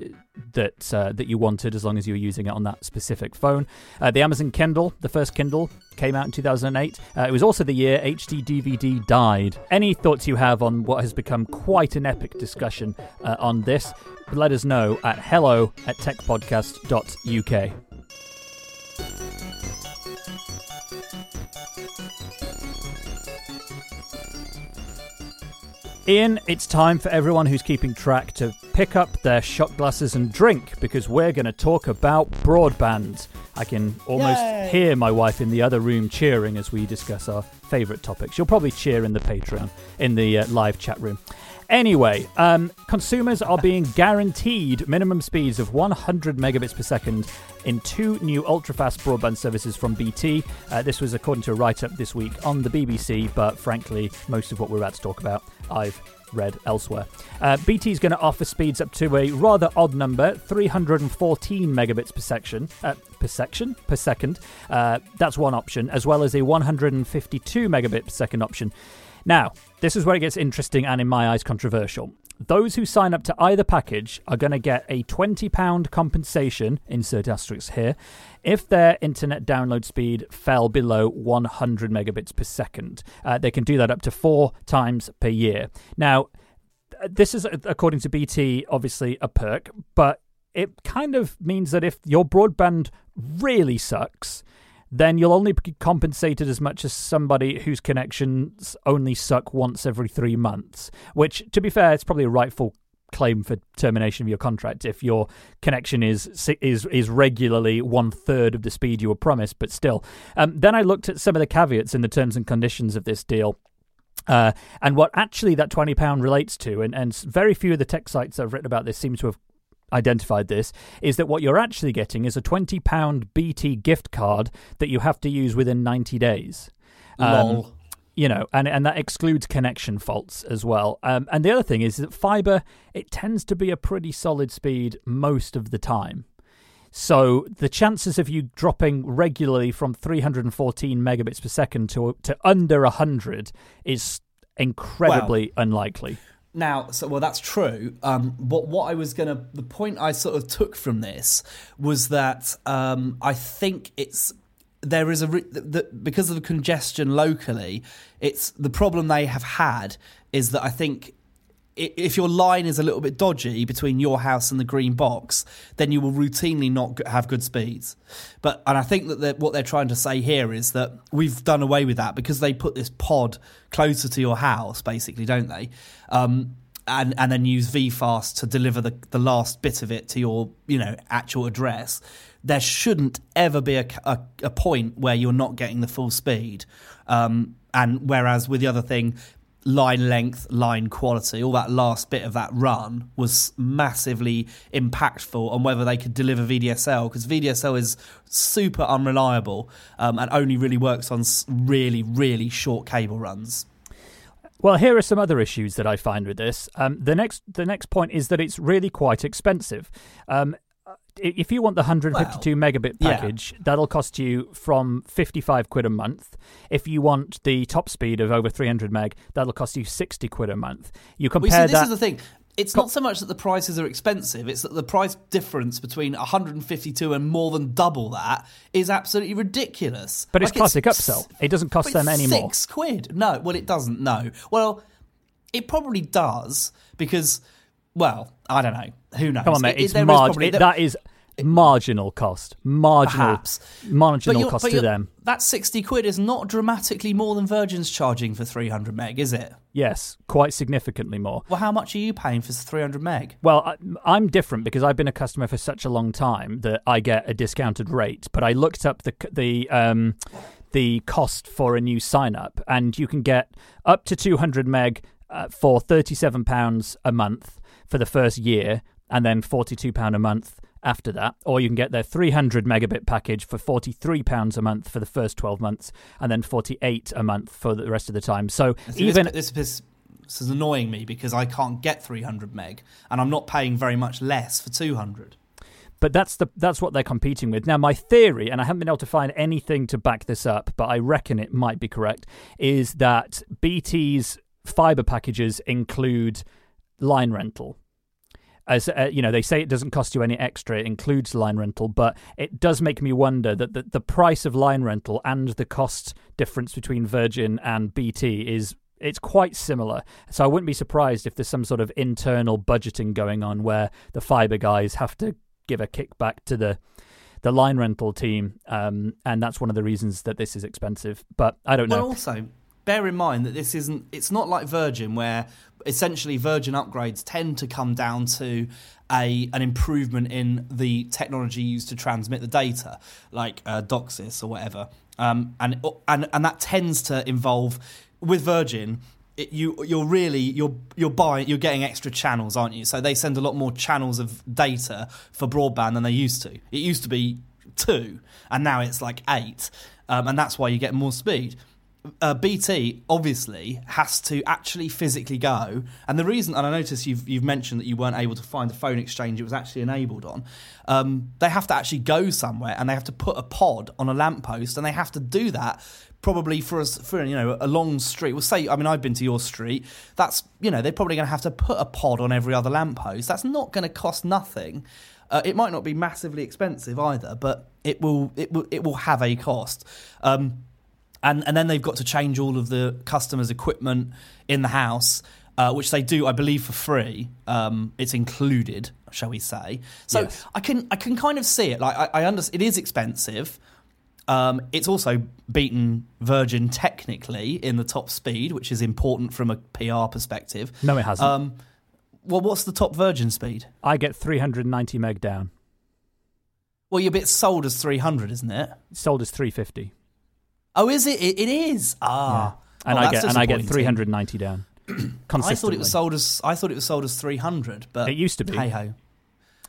that uh, that you wanted as long as you were using it on that specific phone. Uh, the Amazon Kindle, the first Kindle, came out in 2008. Uh, it was also the year HD DVD died. Any thoughts you have on what has become quite an epic discussion uh, on this? Let us know at hello at techpodcast.uk. Ian, it's time for everyone who's keeping track to pick up their shot glasses and drink because we're going to talk about broadband. I can almost Yay. hear my wife in the other room cheering as we discuss our favourite topics. You'll probably cheer in the Patreon, in the uh, live chat room. Anyway, um, consumers are being guaranteed minimum speeds of 100 megabits per second in two new ultra-fast broadband services from BT. Uh, this was according to a write-up this week on the BBC, but frankly, most of what we're about to talk about, I've read elsewhere. Uh, BT is going to offer speeds up to a rather odd number, 314 megabits per section. Uh, per section per second. Uh, that's one option, as well as a 152 megabit per second option. Now, this is where it gets interesting and, in my eyes, controversial. Those who sign up to either package are going to get a £20 compensation, insert asterisk here, if their internet download speed fell below 100 megabits per second. Uh, they can do that up to four times per year. Now, this is, according to BT, obviously a perk, but it kind of means that if your broadband really sucks, then you'll only be compensated as much as somebody whose connections only suck once every three months. Which, to be fair, it's probably a rightful claim for termination of your contract if your connection is is is regularly one third of the speed you were promised. But still, um, then I looked at some of the caveats in the terms and conditions of this deal. Uh, and what actually that £20 relates to, and, and very few of the tech sites have written about this seem to have identified this is that what you're actually getting is a £20 BT gift card that you have to use within 90 days. Um, you know, and and that excludes connection faults as well. Um, and the other thing is that fiber it tends to be a pretty solid speed most of the time. So the chances of you dropping regularly from 314 megabits per second to to under 100 is incredibly well, unlikely. Now, so well, that's true. Um, what what I was gonna, the point I sort of took from this was that um, I think it's there is a re- the, because of the congestion locally. It's the problem they have had is that I think if your line is a little bit dodgy between your house and the green box, then you will routinely not have good speeds. But and I think that what they're trying to say here is that we've done away with that because they put this pod closer to your house, basically, don't they? Um, and and then use G.fast to deliver the the last bit of it to your you know actual address. There shouldn't ever be a, a, a point where you're not getting the full speed. Um, and whereas with the other thing, line length, line quality, all that last bit of that run was massively impactful on whether they could deliver VDSL because VDSL is super unreliable um, and only really works on really, really short cable runs. Well, here are some other issues that I find with this. Um, the next, the next point is that it's really quite expensive. Um, if you want the 152 well, megabit package, yeah. that'll cost you from 55 quid a month. If you want the top speed of over 300 meg, that'll cost you 60 quid a month. You compare well, you see, this is the thing. It's not so much that the prices are expensive; it's that the price difference between 152 and more than double that is absolutely ridiculous. But it's like classic it's, upsell. It doesn't cost them any more. Six quid? No, well, it doesn't. No. Well, it probably does because well, I don't know. Who knows? Come on, mate. It, it's marginal. It, that is marginal cost. Marginal, Perhaps. marginal cost to them. That 60 quid is not dramatically more than Virgin's charging for 300 meg, is it? Yes, quite significantly more. Well, how much are you paying for 300 meg? Well, I, am different because I've been a customer for such a long time that I get a discounted rate. But I looked up the the um, the cost for a new sign up, and you can get up to 200 meg uh, for 37 pounds a month for the first year, and then £42 a month after that. Or you can get their 300 megabit package for £43 a month for the first 12 months, and then 48 a month for the rest of the time. So even. This, this, this is annoying me because I can't get 300 meg, and I'm not paying very much less for 200 but that's the that's what they're competing with. Now, my theory, and I haven't been able to find anything to back this up, but I reckon it might be correct, is that BT's fiber packages include line rental as uh, you know they say it doesn't cost you any extra it includes line rental but it does make me wonder that the, the price of line rental and the cost difference between virgin and bt is it's quite similar. So i wouldn't be surprised if there's some sort of internal budgeting going on where the fiber guys have to give a kickback to the the line rental team um, and that's one of the reasons that this is expensive but i don't know. Also bear in mind that this isn't it's not like virgin where essentially virgin upgrades tend to come down to a an improvement in the technology used to transmit the data like uh, DOCSIS or whatever. Um, and and and that tends to involve with virgin it, you you're really you're you're buying you're getting extra channels aren't you? So they send a lot more channels of data for broadband than they used to. It used to be two and now it's like eight. Um, and that's why you get more speed uh, BT obviously has to actually physically go, and the reason, and I noticed you've you've mentioned that you weren't able to find a phone exchange it was actually enabled on. Um, they have to actually go somewhere, and they have to put a pod on a lamppost, and they have to do that probably for us for you know a long street. We'll say, I mean, I've been to your street. That's you know they're probably going to have to put a pod on every other lamppost. That's not going to cost nothing. Uh, it might not be massively expensive either, but it will it will it will have a cost. Um, and and then they've got to change all of the customers' equipment in the house. Uh, which they do, I believe, for free. Um, it's included, shall we say? So yes. I can I can kind of see it. Like I, I understand, it is expensive. Um, it's also beaten Virgin technically in the top speed, which is important from a PR perspective. No, it hasn't. Um, well, what's the top Virgin speed? I get 390 meg down. Well, you're a bit sold as 300, isn't it? Sold as 350. Oh, is it? It, it is. Ah, yeah. and I get and I get three hundred ninety down. I thought it was sold as I thought it was sold as three hundred, but it used to be. Hey ho,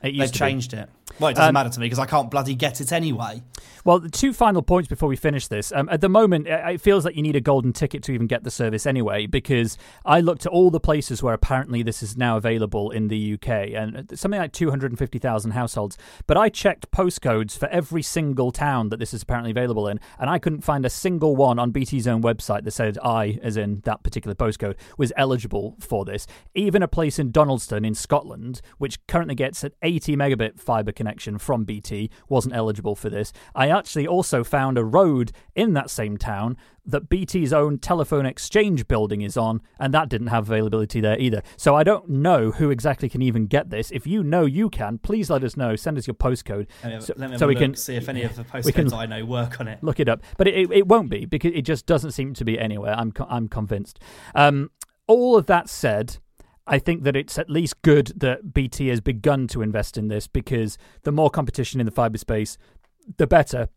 they've changed it. Well, it doesn't um, matter to me because I can't bloody get it anyway. Well, the two final points before we finish this. Um, at the moment, it feels like you need a golden ticket to even get the service anyway, because I looked at all the places where apparently this is now available in the UK, and something like 250,000 households. But I checked postcodes for every single town that this is apparently available in, and I couldn't find a single one on BT's own website that said I, as in that particular postcode, was eligible for this. Even a place in Donaldson in Scotland, which currently gets an 80 megabit fibre connection from BT, wasn't eligible for this. I actually also found a road in that same town that BT's own telephone exchange building is on, and that didn't have availability there either. So I don't know who exactly can even get this. If you know you can, please let us know. Send us your postcode so, so we can see if any of the postcodes I know work on it. Look it up, but it, it won't be because it just doesn't seem to be anywhere. I'm I'm convinced. Um, all of that said, I think that it's at least good that BT has begun to invest in this because the more competition in the fiber space, the better.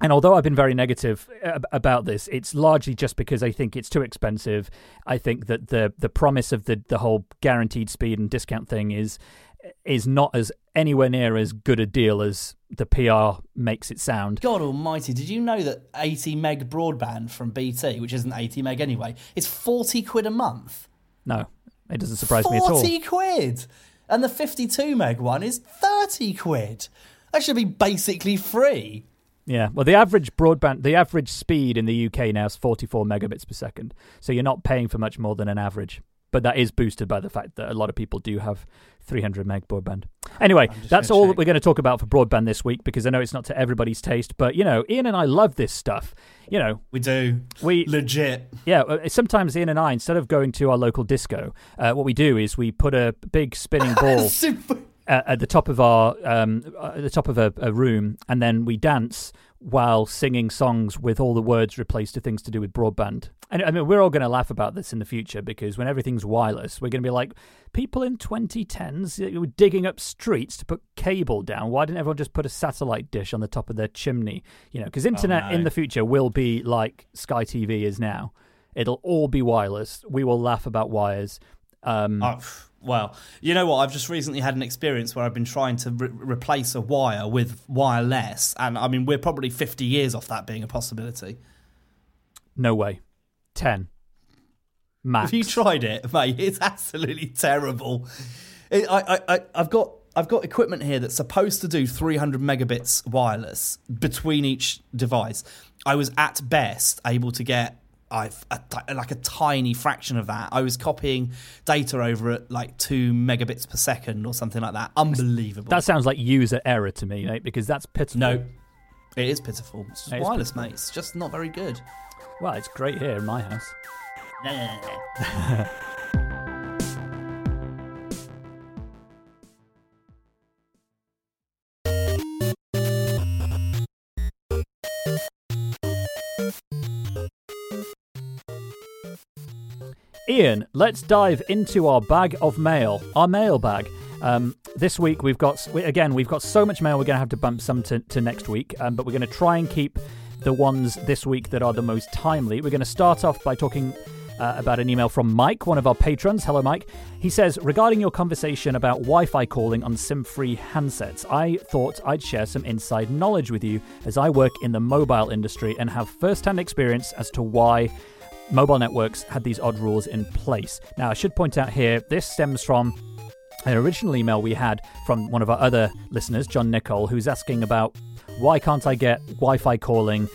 And although I've been very negative about this, it's largely just because I think it's too expensive. I think that the the promise of the the whole guaranteed speed and discount thing is is not as anywhere near as good a deal as the PR makes it sound. God almighty, did you know that 80 meg broadband from BT, which isn't 80 meg anyway, is 40 quid a month? No. It doesn't surprise me at all. 40 quid! And the 52 meg one is 30 quid. That should be basically free. Yeah, well, the average broadband, the average speed in the UK now is 44 megabits per second. So you're not paying for much more than an average. But that is boosted by the fact that a lot of people do have 300 meg broadband. Anyway, that's all check. that we're going to talk about for broadband this week because I know it's not to everybody's taste. But, you know, Ian and I love this stuff. You know, we do. We legit. Yeah. Uh, sometimes Ian and I, instead of going to our local disco, uh, what we do is we put a big spinning ball. Super at the top of our um, at the top of a, a, room, and then we dance while singing songs with all the words replaced to things to do with broadband. And I mean, we're all going to laugh about this in the future because when everything's wireless, we're going to be like, people in 2010s were digging up streets to put cable down. Why didn't everyone just put a satellite dish on the top of their chimney? You know, because oh, internet oh, no. in the future will be like Sky TV is now. It'll all be wireless. We will laugh about wires. Um, oh well, you know what? I've just recently had an experience where I've been trying to re- replace a wire with wireless, and I mean, we're probably 50 years off that being a possibility. No way. 10. Max. Have you tried it, mate? It's absolutely terrible. It, I, I, I've got I've got equipment here that's supposed to do 300 megabits wireless between each device. I was at best able to get Like a tiny fraction of that. I was copying data over at like two megabits per second or something like that. Unbelievable. That sounds like user error to me, mate, because that's pitiful. No, it is pitiful. It's it wireless, pitiful. mate. It's just not very good. Well, it's great here in my house. Ian, let's dive into our bag of mail, our mail bag. Um, this week we've got again we've got so much mail we're going to have to bump some to, to next week, um, but we're going to try and keep the ones this week that are the most timely. We're going to start off by talking uh, about an email from Mike, one of our patrons. Hello, Mike. He says, regarding your conversation about Wi Fi calling on SIM free handsets, I thought I'd share some inside knowledge with you as I work in the mobile industry and have first hand experience as to why mobile networks had these odd rules in place. Now, I should point out here, this stems from an original email we had from one of our other listeners, John Nicole, who's asking about why can't I get Wi Fi calling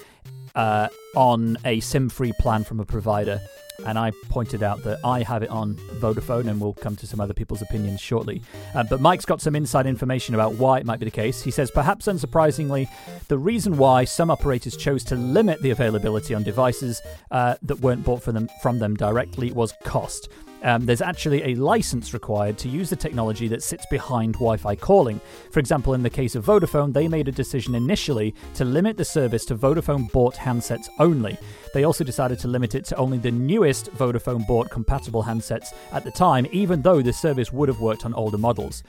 uh, on a SIM free plan from a provider? and I pointed out that I have it on Vodafone, and we'll come to some other people's opinions shortly. Uh, but Mike's got some inside information about why it might be the case. He says, perhaps unsurprisingly, the reason why some operators chose to limit the availability on devices uh, that weren't bought them, from them directly was cost um, there's actually a license required to use the technology that sits behind Wi Fi calling. For example, in the case of Vodafone, they made a decision initially to limit the service to Vodafone bought handsets only. They also decided to limit it to only the newest Vodafone bought compatible handsets at the time, even though the service would have worked on older models.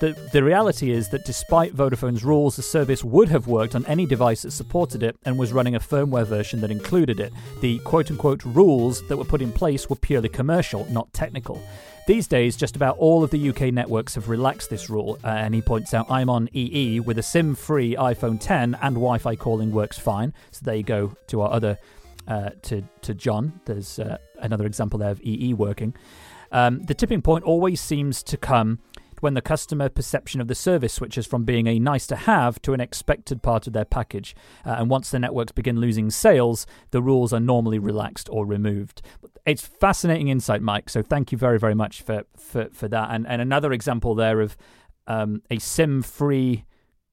The, the reality is that despite Vodafone's rules, the service would have worked on any device that supported it and was running a firmware version that included it. The quote unquote rules that were put in place were purely commercial, not technical. These days, just about all of the UK networks have relaxed this rule, uh, and he points out I'm on EE with a SIM free iPhone 10 and Wi Fi calling works fine. So there you go to our other, uh, to, to John. There's uh, another example there of EE working. Um, the tipping point always seems to come when the customer perception of the service switches from being a nice to have to an expected part of their package. Uh, and once the networks begin losing sales, the rules are normally relaxed or removed. It's fascinating insight, Mike. So thank you very, very much for, for, for that. And, and another example there of um, a SIM free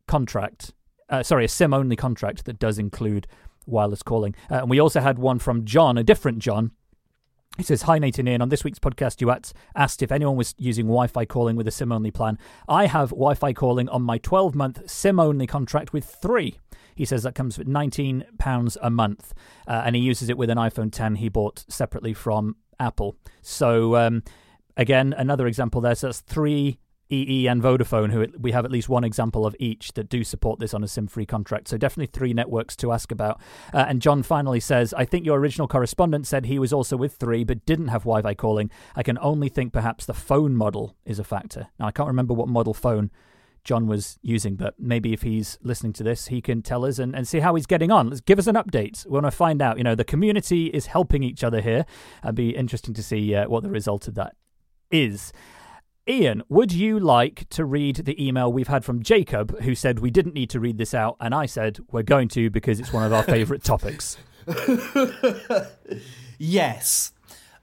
contract. Uh, sorry, a SIM only contract that does include wireless calling. Uh, and we also had one from John, a different John. He says, Hi, Nate and Ian. On this week's podcast, you asked if anyone was using Wi Fi calling with a SIM only plan. I have Wi Fi calling on my 12 month SIM only contract with three. He says that comes with £19 a month, uh, and he uses it with an iPhone 10 he bought separately from Apple. So, um, again, another example there. So that's three EE and Vodafone, who we have at least one example of each that do support this on a SIM free contract. So definitely three networks to ask about. Uh, and John finally says, I think your original correspondent said he was also with three but didn't have Wi Fi calling. I can only think perhaps the phone model is a factor. Now, I can't remember what model phone John was using, but maybe if he's listening to this, he can tell us and, and see how he's getting on. Let's give us an update. We want to find out. You know, the community is helping each other here. It'd be interesting to see uh, what the result of that is. Ian, would you like to read the email we've had from Jacob, who said we didn't need to read this out, and I said we're going to because it's one of our favourite topics? yes.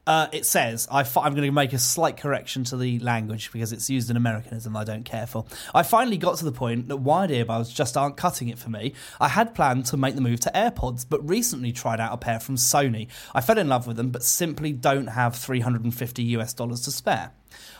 Uh, it says, I am going to make a slight correction to the language because it's used in Americanism I don't care for. I finally got to the point that wired earbuds just aren't cutting it for me. I had planned to make the move to AirPods, but recently tried out a pair from Sony. I fell in love with them, but simply don't have 350 US dollars to spare.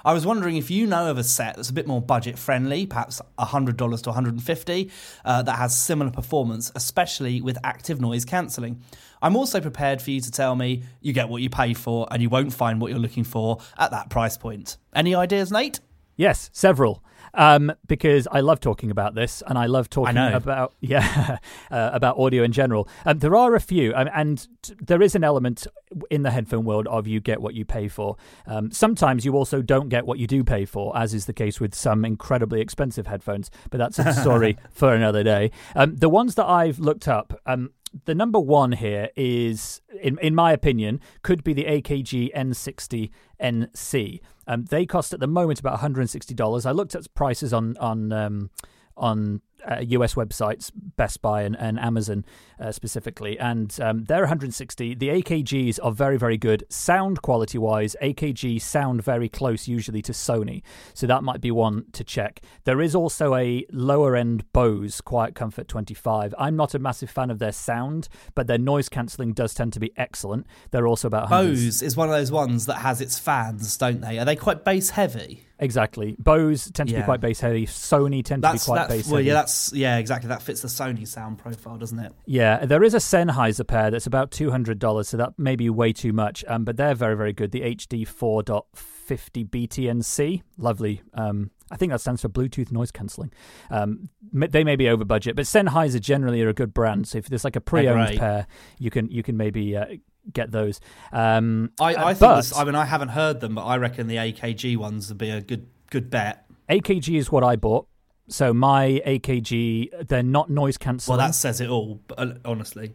I was wondering if you know of a set that's a bit more budget friendly, perhaps $100 to 150 uh, that has similar performance, especially with active noise cancelling. I'm also prepared for you to tell me you get what you pay for and you won't find what you're looking for at that price point. Any ideas, Nate? Yes, several um, because I love talking about this and I love talking I about yeah uh, about audio in general. Um, there are a few, um, and t- there is an element in the headphone world of you get what you pay for. Um, sometimes you also don't get what you do pay for, as is the case with some incredibly expensive headphones. But that's a story for another day. Um, the ones that I've looked up, um, the number one here is, in in my opinion, could be the AKG N60 NC. Um, they cost at the moment about $160. I looked at prices on on um, on uh, US websites, Best Buy and, and Amazon uh, specifically, and um, they're 160. The AKGs are very, very good. Sound quality wise, AKG sound very close usually to Sony, so that might be one to check. There is also a lower end Bose Quiet Comfort 25. I'm not a massive fan of their sound, but their noise cancelling does tend to be excellent. They're also about Bose is one of those ones that has its fans, don't they? Are they quite bass heavy? Exactly. Bose tend to yeah. be quite bass heavy. Sony tend that's, to be quite bass well, heavy. Yeah, that's yeah, exactly. That fits the Sony sound profile, doesn't it? Yeah, there is a Sennheiser pair that's about two hundred dollars, so that may be way too much. Um, but they're very very good. The HD 4.50 BTNC, lovely. Um, I think that stands for Bluetooth noise cancelling. Um, they may be over budget, but Sennheiser generally are a good brand. So if there's like a pre-owned pair, you can you can maybe uh, get those. Um, I, I think. This, I mean, I haven't heard them, but I reckon the AKG ones would be a good good bet. AKG is what I bought. So my AKG, they're not noise cancelling. Well, that says it all. Uh, honestly,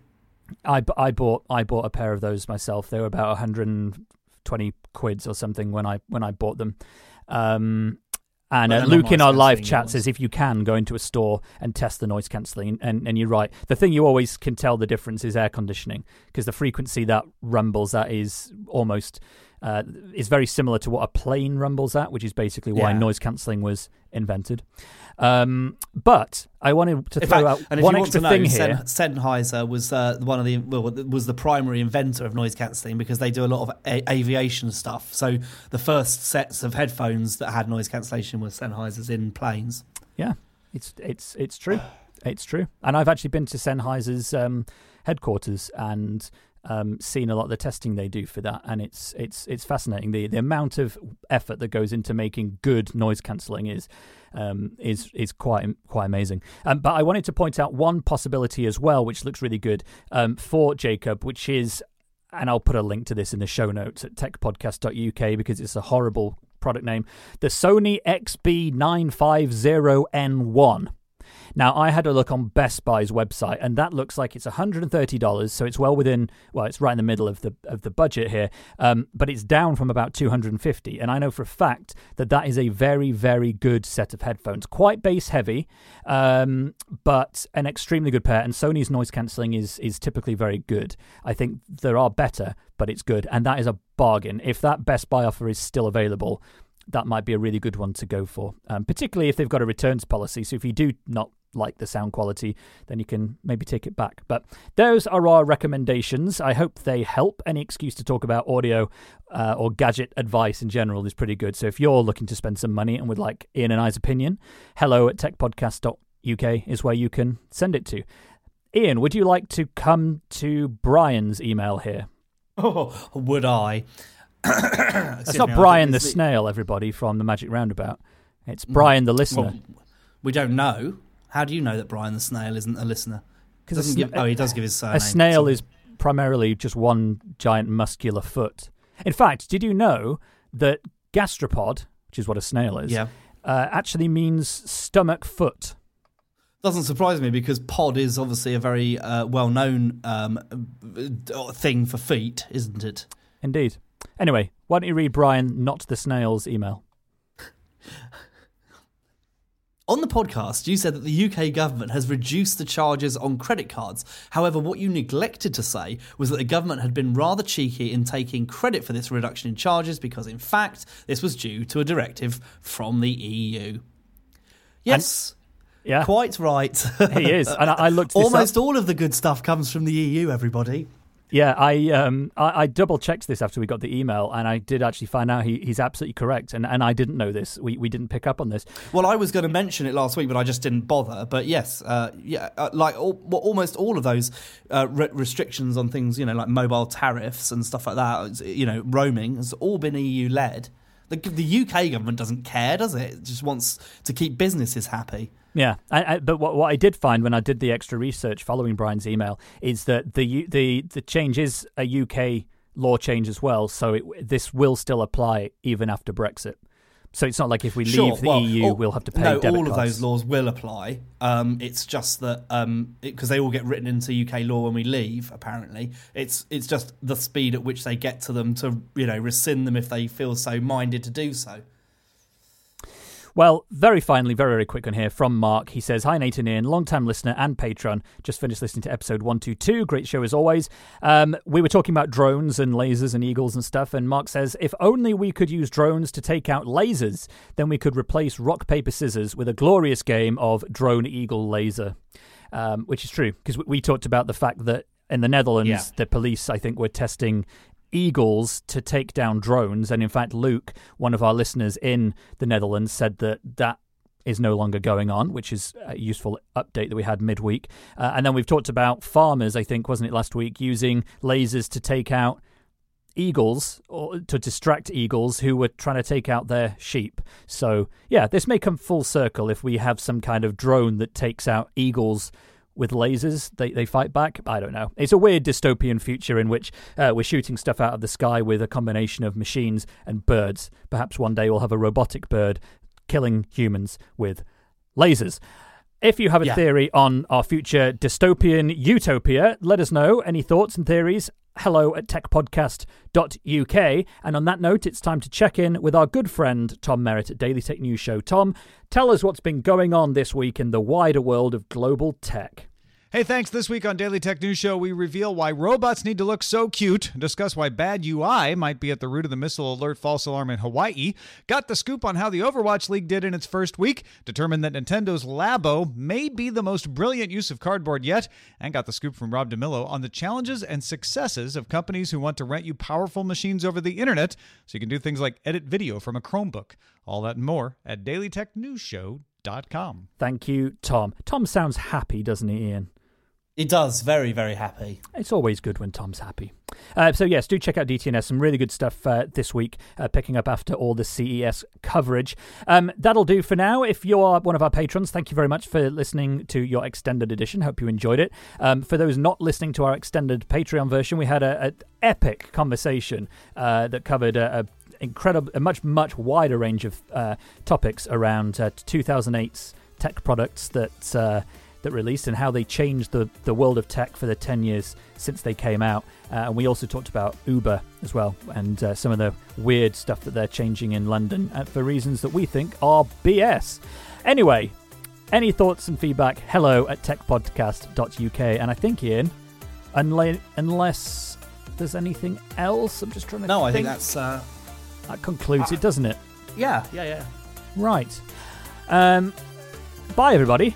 I, I bought I bought a pair of those myself. They were about 120 quids or something when I when I bought them. Um, and uh, Luke in our live chat says if you can go into a store and test the noise cancelling, and, and you're right. The thing you always can tell the difference is air conditioning because the frequency that rumbles that is almost uh, is very similar to what a plane rumbles at, which is basically why yeah. noise cancelling was invented. Um, but I wanted to throw fact, out one extra know, thing here. Sennheiser was uh, one of the well, was the primary inventor of noise cancelling because they do a lot of a- aviation stuff. So the first sets of headphones that had noise cancellation were Sennheisers in planes. Yeah, it's it's it's true. It's true, and I've actually been to Sennheiser's um, headquarters, and um, seen a lot of the testing they do for that, and it's it's it's fascinating. The the amount of effort that goes into making good noise cancelling is um, is is quite quite amazing. Um, but I wanted to point out one possibility as well, which looks really good um, for Jacob, which is, and I'll put a link to this in the show notes at techpodcast.uk because it's a horrible product name, the Sony XB950N1. Now, I had a look on Best Buy's website, and that looks like it's $130, so it's well within, well, it's right in the middle of the of the budget here, um, but it's down from about 250 And I know for a fact that that is a very, very good set of headphones. Quite bass heavy, um, but an extremely good pair, and Sony's noise cancelling is, is typically very good. I think there are better, but it's good, and that is a bargain. If that Best Buy offer is still available, that might be a really good one to go for, um, particularly if they've got a returns policy. So if you do not like the sound quality, then you can maybe take it back. But those are our recommendations. I hope they help. Any excuse to talk about audio uh, or gadget advice in general is pretty good. So if you're looking to spend some money and would like Ian and I's opinion, hello at techpodcast.uk is where you can send it to. Ian, would you like to come to Brian's email here? Oh, would I? That's not Brian the snail, everybody, from the Magic Roundabout. It's Brian the listener. Well, we don't know. How do you know that Brian the snail isn't a listener? Because oh, he does give his surname. A snail is primarily just one giant muscular foot. In fact, did you know that gastropod, which is what a snail is, yeah. uh, actually means stomach foot? Doesn't surprise me because pod is obviously a very uh, well-known um, thing for feet, isn't it? Indeed. Anyway, why don't you read Brian, not the snail's email? On the podcast, you said that the UK government has reduced the charges on credit cards. However, what you neglected to say was that the government had been rather cheeky in taking credit for this reduction in charges because, in fact, this was due to a directive from the EU. Yes. And, yeah. Quite right. he is. And I, I looked Almost up. all of the good stuff comes from the EU, everybody. Yeah, I um I, I, double checked this after we got the email, and I did actually find out he, he's absolutely correct, and, and I didn't know this. We we didn't pick up on this. Well, I was going to mention it last week, but I just didn't bother. But yes, uh, yeah, uh, like all, well, almost all of those uh, re- restrictions on things, you know, like mobile tariffs and stuff like that, you know, roaming has all been EU led. The, the UK government doesn't care, does it? It just wants to keep businesses happy. Yeah, I, I, but what, what I did find when I did the extra research following Brian's email is that the the the change is a UK law change as well, so it, this will still apply even after Brexit. So it's not like if we sure. leave the well, EU, all, we'll have to pay. No, all of those laws will apply. Um, it's just that because um, they all get written into UK law when we leave. Apparently, it's it's just the speed at which they get to them to you know rescind them if they feel so minded to do so. Well, very finally, very, very quick on here from Mark. He says, Hi, Nate and Ian, long time listener and patron. Just finished listening to episode 122. Great show as always. Um, we were talking about drones and lasers and eagles and stuff. And Mark says, If only we could use drones to take out lasers, then we could replace rock, paper, scissors with a glorious game of drone, eagle, laser. Um, which is true because we talked about the fact that in the Netherlands, yeah. the police, I think, were testing eagles to take down drones. And in fact, Luke, one of our listeners in the Netherlands, said that that is no longer going on, which is a useful update that we had midweek. Uh, and then we've talked about farmers, I think, wasn't it last week, using lasers to take out eagles or to distract eagles who were trying to take out their sheep. So, yeah, this may come full circle if we have some kind of drone that takes out eagles with lasers they, they fight back? I don't know. It's a weird dystopian future in which uh, we're shooting stuff out of the sky with a combination of machines and birds. Perhaps one day we'll have a robotic bird killing humans with lasers. If you have a yeah. theory on our future dystopian utopia let us know. Any thoughts and theories hello at techpodcast.uk. And on that note, it's time to check in with our good friend Tom Merritt at Daily Tech News Show. Tom, tell us what's been going on this week in the wider world of global tech. Hey, thanks. This week on Daily Tech News Show, we reveal why robots need to look so cute, discuss why bad UI might be at the root of the missile alert false alarm in Hawaii, got the scoop on how the Overwatch League did in its first week, determined that Nintendo's Labo may be the most brilliant use of cardboard yet, and got the scoop from Rob DeMillo on the challenges and successes of companies who want to rent you powerful machines over the internet so you can do things like edit video from a Chromebook. All that and more at dailytechnewsshow.com. Thank you, Tom. Tom sounds happy, doesn't he, Ian? He does. Very, very happy. It's always good when Tom's happy. Uh, so, yes, do check out DTNS. Some really good stuff uh, this week, uh, picking up after all the CES coverage. Um, that'll do for now. If you are one of our patrons, thank you very much for listening to your extended edition. Hope you enjoyed it. Um, for those not listening to our extended Patreon version, we had an epic conversation uh, that covered a, a incredible, a much much wider range of uh, topics around 2008's uh, tech products that that released and how they changed the, the world of tech for the 10 years since they came out. Uh, and we also talked about Uber as well and uh, some of the weird stuff that they're changing in London uh, for reasons that we think are BS. Anyway, any thoughts and feedback, hello at techpodcast.uk. And I think, Ian, unless, unless there's anything else, I'm just trying to. No, think. I think that's. Uh, that concludes it, doesn't it? Yeah, yeah, yeah. Right. Um, bye, everybody.